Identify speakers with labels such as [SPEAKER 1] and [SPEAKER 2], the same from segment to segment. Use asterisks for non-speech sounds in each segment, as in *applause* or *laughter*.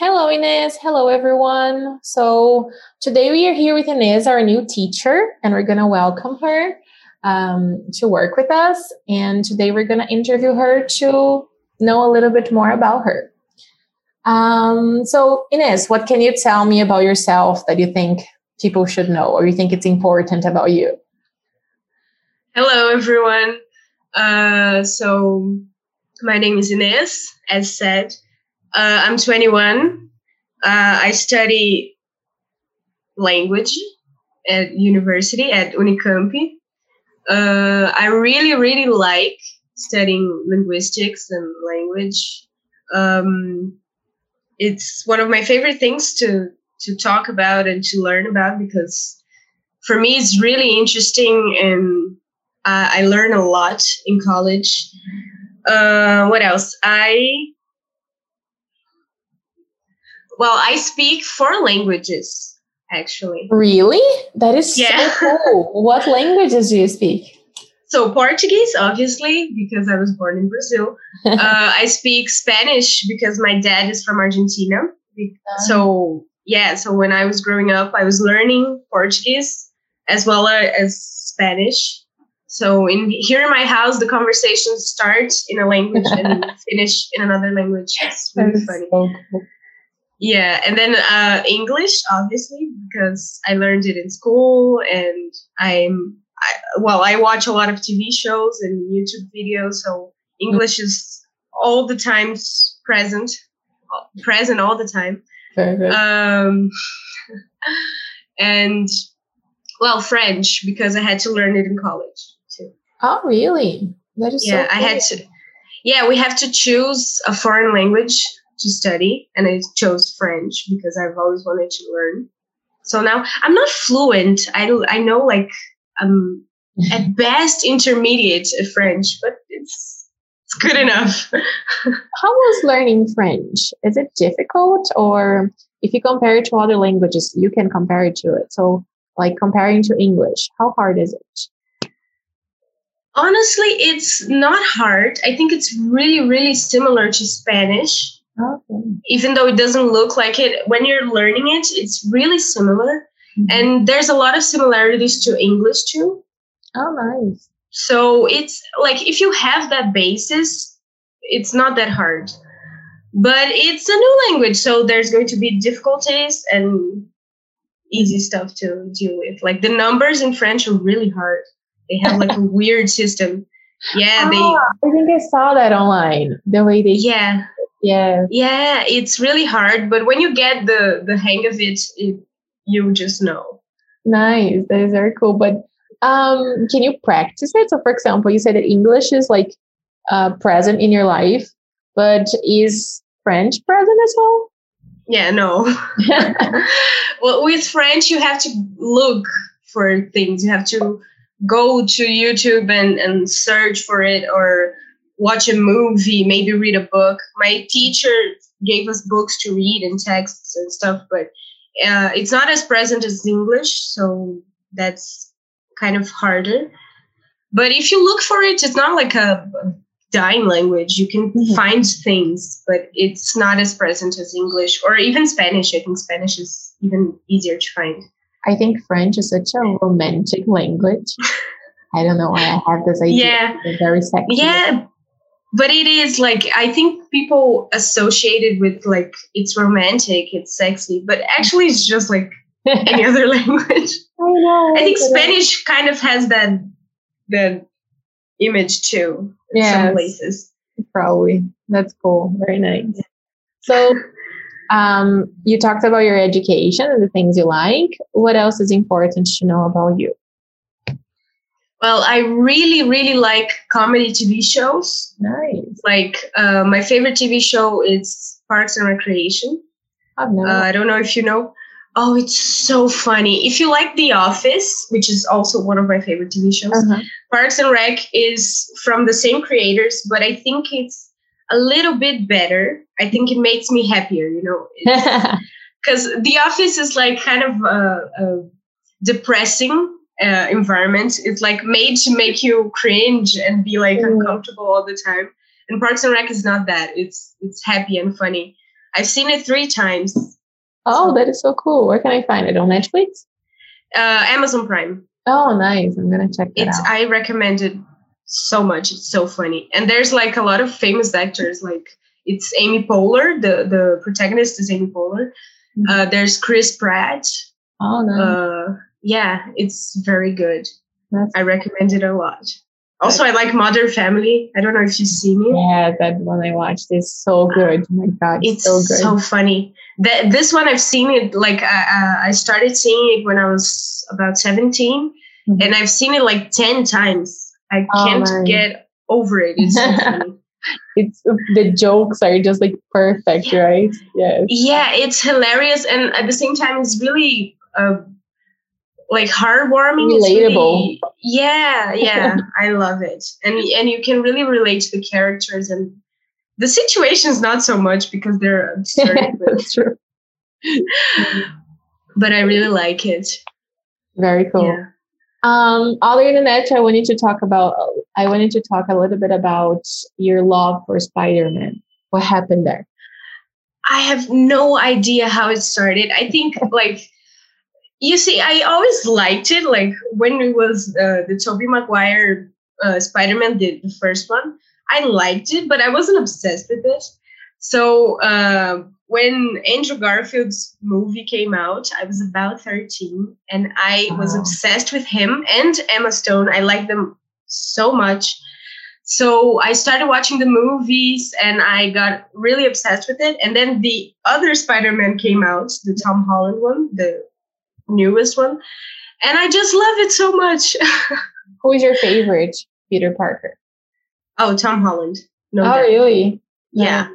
[SPEAKER 1] Hello, Inez. Hello, everyone. So today we are here with Inez, our new teacher, and we're going to welcome her um, to work with us. And today we're going to interview her to know a little bit more about her. Um, so, Inez, what can you tell me about yourself that you think people should know or you think it's important about you?
[SPEAKER 2] Hello, everyone. Uh, so, my name is Inez, as said. Uh, I'm 21. Uh, I study language at university at Unicamp. Uh, I really, really like studying linguistics and language. Um, it's one of my favorite things to to talk about and to learn about because for me it's really interesting and uh, I learn a lot in college. Uh, what else? I well, I speak four languages actually.
[SPEAKER 1] Really? That is yeah. so cool. what languages do you speak?
[SPEAKER 2] So Portuguese, obviously, because I was born in Brazil. *laughs* uh, I speak Spanish because my dad is from Argentina. Ah. So yeah, so when I was growing up, I was learning Portuguese as well as Spanish. So in here in my house, the conversations start in a language and *laughs* finish in another language. It's really funny. So cool. Yeah, and then uh, English, obviously, because I learned it in school, and I'm I, well, I watch a lot of TV shows and YouTube videos, so English is all the times present, present all the time. Um, *laughs* and well, French because I had to learn it in college too.
[SPEAKER 1] Oh, really?
[SPEAKER 2] That is yeah. So cool. I had to. Yeah, we have to choose a foreign language to study, and I chose French because I've always wanted to learn. So now I'm not fluent. I I know like I'm at *laughs* best intermediate French, but it's it's good enough. *laughs*
[SPEAKER 1] How was learning French? Is it difficult, or if you compare it to other languages, you can compare it to it. So, like comparing to English, how hard is it?
[SPEAKER 2] Honestly, it's not hard. I think it's really, really similar to Spanish. Okay. Even though it doesn't look like it, when you're learning it, it's really similar. Mm-hmm. And there's a lot of similarities to English too.
[SPEAKER 1] Oh, nice.
[SPEAKER 2] So it's like if you have that basis, it's not that hard. But it's a new language, so there's going to be difficulties and easy stuff to deal with. Like the numbers in French are really hard. They have like a *laughs* weird system. Yeah, they.
[SPEAKER 1] Ah, I think I saw that online. The way they.
[SPEAKER 2] Yeah.
[SPEAKER 1] Yeah.
[SPEAKER 2] Yeah, it's really hard, but when you get the the hang of it, it you just know.
[SPEAKER 1] Nice. That is very cool. But um, can you practice it? So, for example, you said that English is like uh, present in your life, but is French present as well?
[SPEAKER 2] Yeah, no. *laughs* well, with French, you have to look for things. You have to go to YouTube and, and search for it or watch a movie, maybe read a book. My teacher gave us books to read and texts and stuff, but uh, it's not as present as English, so that's kind of harder. But if you look for it, it's not like a dying language. You can mm-hmm. find things, but it's not as present as English or even Spanish. I think Spanish is even easier to find.
[SPEAKER 1] I think French is such a romantic language. *laughs* I don't know why I have this idea.
[SPEAKER 2] Yeah.
[SPEAKER 1] very sexy.
[SPEAKER 2] Yeah, but it is like I think people associate it with like it's romantic, it's sexy, but actually it's just like any other *laughs* language.
[SPEAKER 1] I know.
[SPEAKER 2] I think Spanish kind of has that that image too. Yeah. Some places.
[SPEAKER 1] Probably. That's cool. Very nice. So *laughs* um, you talked about your education and the things you like. What else is important to know about you?
[SPEAKER 2] Well, I really, really like comedy TV shows.
[SPEAKER 1] Nice.
[SPEAKER 2] Like uh, my favorite TV show is Parks and Recreation.
[SPEAKER 1] Uh, I
[SPEAKER 2] don't know if you know. Oh, it's so funny. If you like The Office, which is also one of my favorite TV shows, uh-huh. Parks and Rec is from the same creators, but I think it's a little bit better. I think it makes me happier, you know, *laughs* because The Office is like kind of a, a depressing uh, environment. It's like made to make you cringe and be like mm. uncomfortable all the time. And Parks and Rec is not that. It's it's happy and funny. I've seen it three times.
[SPEAKER 1] Oh, so. that is so cool. Where can I find it? On Netflix?
[SPEAKER 2] Uh, Amazon Prime.
[SPEAKER 1] Oh, nice. I'm gonna check it out.
[SPEAKER 2] I recommend it so much. It's so funny, and there's like a lot of famous actors. Like it's Amy Poehler. The the protagonist is Amy Poehler. Mm-hmm. Uh, there's Chris Pratt.
[SPEAKER 1] Oh, nice.
[SPEAKER 2] Uh, yeah, it's very good. That's I recommend it a lot. Also, I like Modern Family. I don't know if you've seen it.
[SPEAKER 1] Yeah, that one I watched is so good. Oh my God,
[SPEAKER 2] it's
[SPEAKER 1] so good.
[SPEAKER 2] so funny. That this one I've seen it like uh, uh I started seeing it when I was about 17 mm-hmm. and I've seen it like ten times. I oh, can't man. get over it. It's so *laughs* funny.
[SPEAKER 1] it's the jokes are just like perfect, right?
[SPEAKER 2] Yes. Yeah, it's hilarious, and at the same time, it's really. Uh, like heartwarming
[SPEAKER 1] relatable
[SPEAKER 2] really, yeah *laughs* yeah. I love it. And and you can really relate to the characters and the situations not so much because they're *laughs* absurd
[SPEAKER 1] that's true.
[SPEAKER 2] But i really like it.
[SPEAKER 1] Very cool. Yeah. um other than that i wanted to talk about i wanted to talk a little bit about your love for spider-man. What happened there?
[SPEAKER 2] I have no idea how it started. I think like you see, I always liked it. Like when it was uh, the Tobey Maguire uh, Spider-Man did the first one, I liked it, but I wasn't obsessed with it. So uh, when Andrew Garfield's movie came out, I was about 13 and I was obsessed with him and Emma Stone. I liked them so much. So I started watching the movies and I got really obsessed with it. And then the other Spider Man came out, the Tom Holland one, the newest one. And I just love it so much.
[SPEAKER 1] Who is your favorite Peter Parker?
[SPEAKER 2] Oh, Tom Holland.
[SPEAKER 1] No oh, doubt. really?
[SPEAKER 2] Yeah.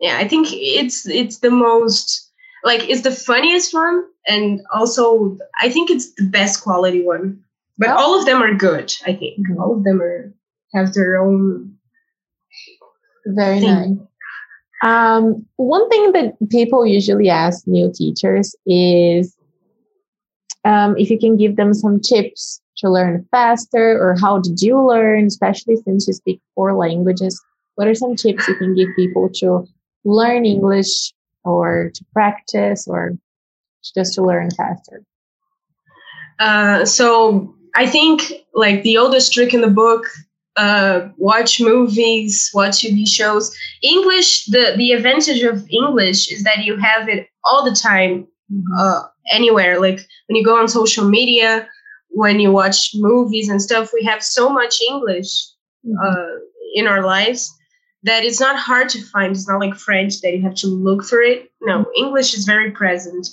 [SPEAKER 2] Yeah, I think it's it's the most like it's the funniest one and also I think it's the best quality one. But oh. all of them are good, I think. Mm-hmm. All of them are have their own
[SPEAKER 1] very thing. nice. Um, one thing that people usually ask new teachers is um, if you can give them some tips to learn faster or how did you learn, especially since you speak four languages, what are some tips you can give people to learn English or to practice or just to learn faster?
[SPEAKER 2] Uh, so I think like the oldest trick in the book uh, watch movies, watch TV shows. English, the the advantage of English is that you have it all the time. Mm-hmm. Uh, anywhere. Like when you go on social media, when you watch movies and stuff, we have so much English mm-hmm. uh, in our lives that it's not hard to find. It's not like French that you have to look for it. No, mm-hmm. English is very present.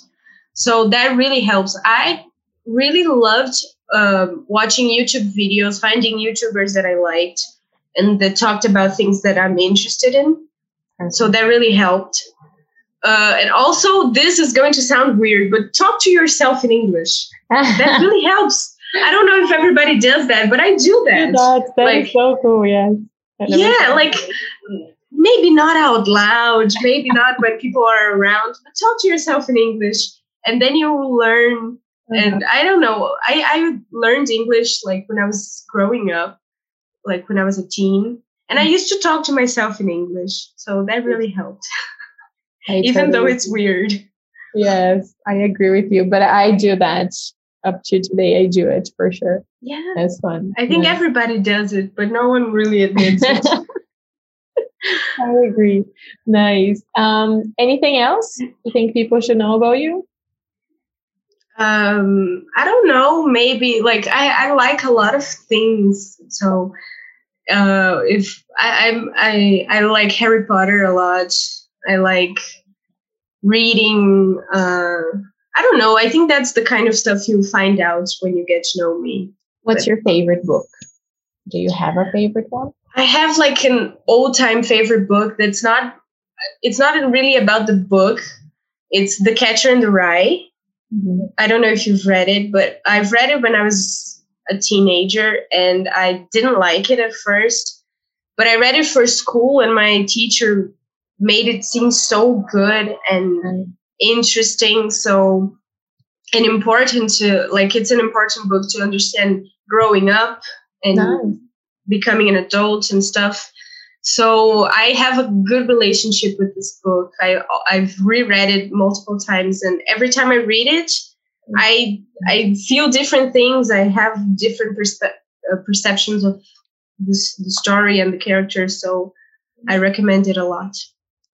[SPEAKER 2] So that really helps. I really loved um, watching YouTube videos, finding YouTubers that I liked and that talked about things that I'm interested in. So that really helped. Uh, and also, this is going to sound weird, but talk to yourself in English. that *laughs* really helps. I don't know if everybody does that, but I do that.
[SPEAKER 1] That's, that like, is so cool, yes.
[SPEAKER 2] Yeah, like maybe not out loud, maybe not when people are around, but talk to yourself in English, and then you will learn. Uh-huh. And I don't know, I, I learned English like when I was growing up, like when I was a teen, and I mm. used to talk to myself in English, so that really helped. *laughs* even though it's weird.
[SPEAKER 1] Yes, I agree with you, but I do that up to today. I do it for sure.
[SPEAKER 2] Yeah,
[SPEAKER 1] that's fun.
[SPEAKER 2] I think yeah. everybody does it, but no one really admits it. *laughs*
[SPEAKER 1] I agree. Nice. Um, anything else you think people should know about you?
[SPEAKER 2] Um, I don't know. Maybe like I, I like a lot of things. So uh, if I, I'm I I like Harry Potter a lot. I like reading. Uh, I don't know. I think that's the kind of stuff you find out when you get to know me.
[SPEAKER 1] What's but, your favorite book? Do you have a favorite one?
[SPEAKER 2] I have like an old time favorite book that's not. It's not really about the book. It's The Catcher in the Rye. Mm-hmm. I don't know if you've read it, but I've read it when I was a teenager and I didn't like it at first. But I read it for school, and my teacher made it seem so good and interesting. So, and important to like, it's an important book to understand growing up and nice. becoming an adult and stuff. So I have a good relationship with this book. I I've reread it multiple times, and every time I read it, I I feel different things. I have different perspe- uh, perceptions of this the story and the characters. So I recommend it a lot.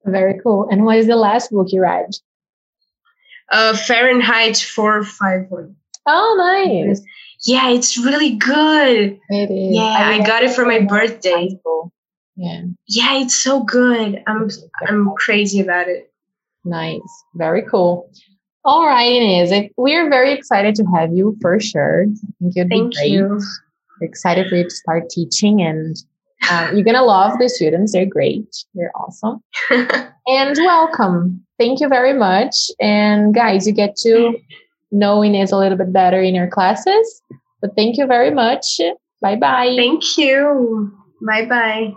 [SPEAKER 1] Very cool. And what is the last book you read?
[SPEAKER 2] Uh, Fahrenheit 451.
[SPEAKER 1] Oh, nice.
[SPEAKER 2] Yeah, it's really good.
[SPEAKER 1] It is.
[SPEAKER 2] Yeah, I, got it for my birthday.
[SPEAKER 1] Yeah.
[SPEAKER 2] Yeah, it's so good. I'm I'm crazy about it.
[SPEAKER 1] Nice. Very cool. All right, Inez. We're very excited to have you for sure. I think you'd
[SPEAKER 2] Thank
[SPEAKER 1] be great.
[SPEAKER 2] you.
[SPEAKER 1] We're excited for you to start teaching and um, you're gonna love the students. They're great. They're awesome. *laughs* and welcome. Thank you very much. And guys, you get to know Inez a little bit better in your classes. But thank you very much. Bye bye.
[SPEAKER 2] Thank you. Bye bye.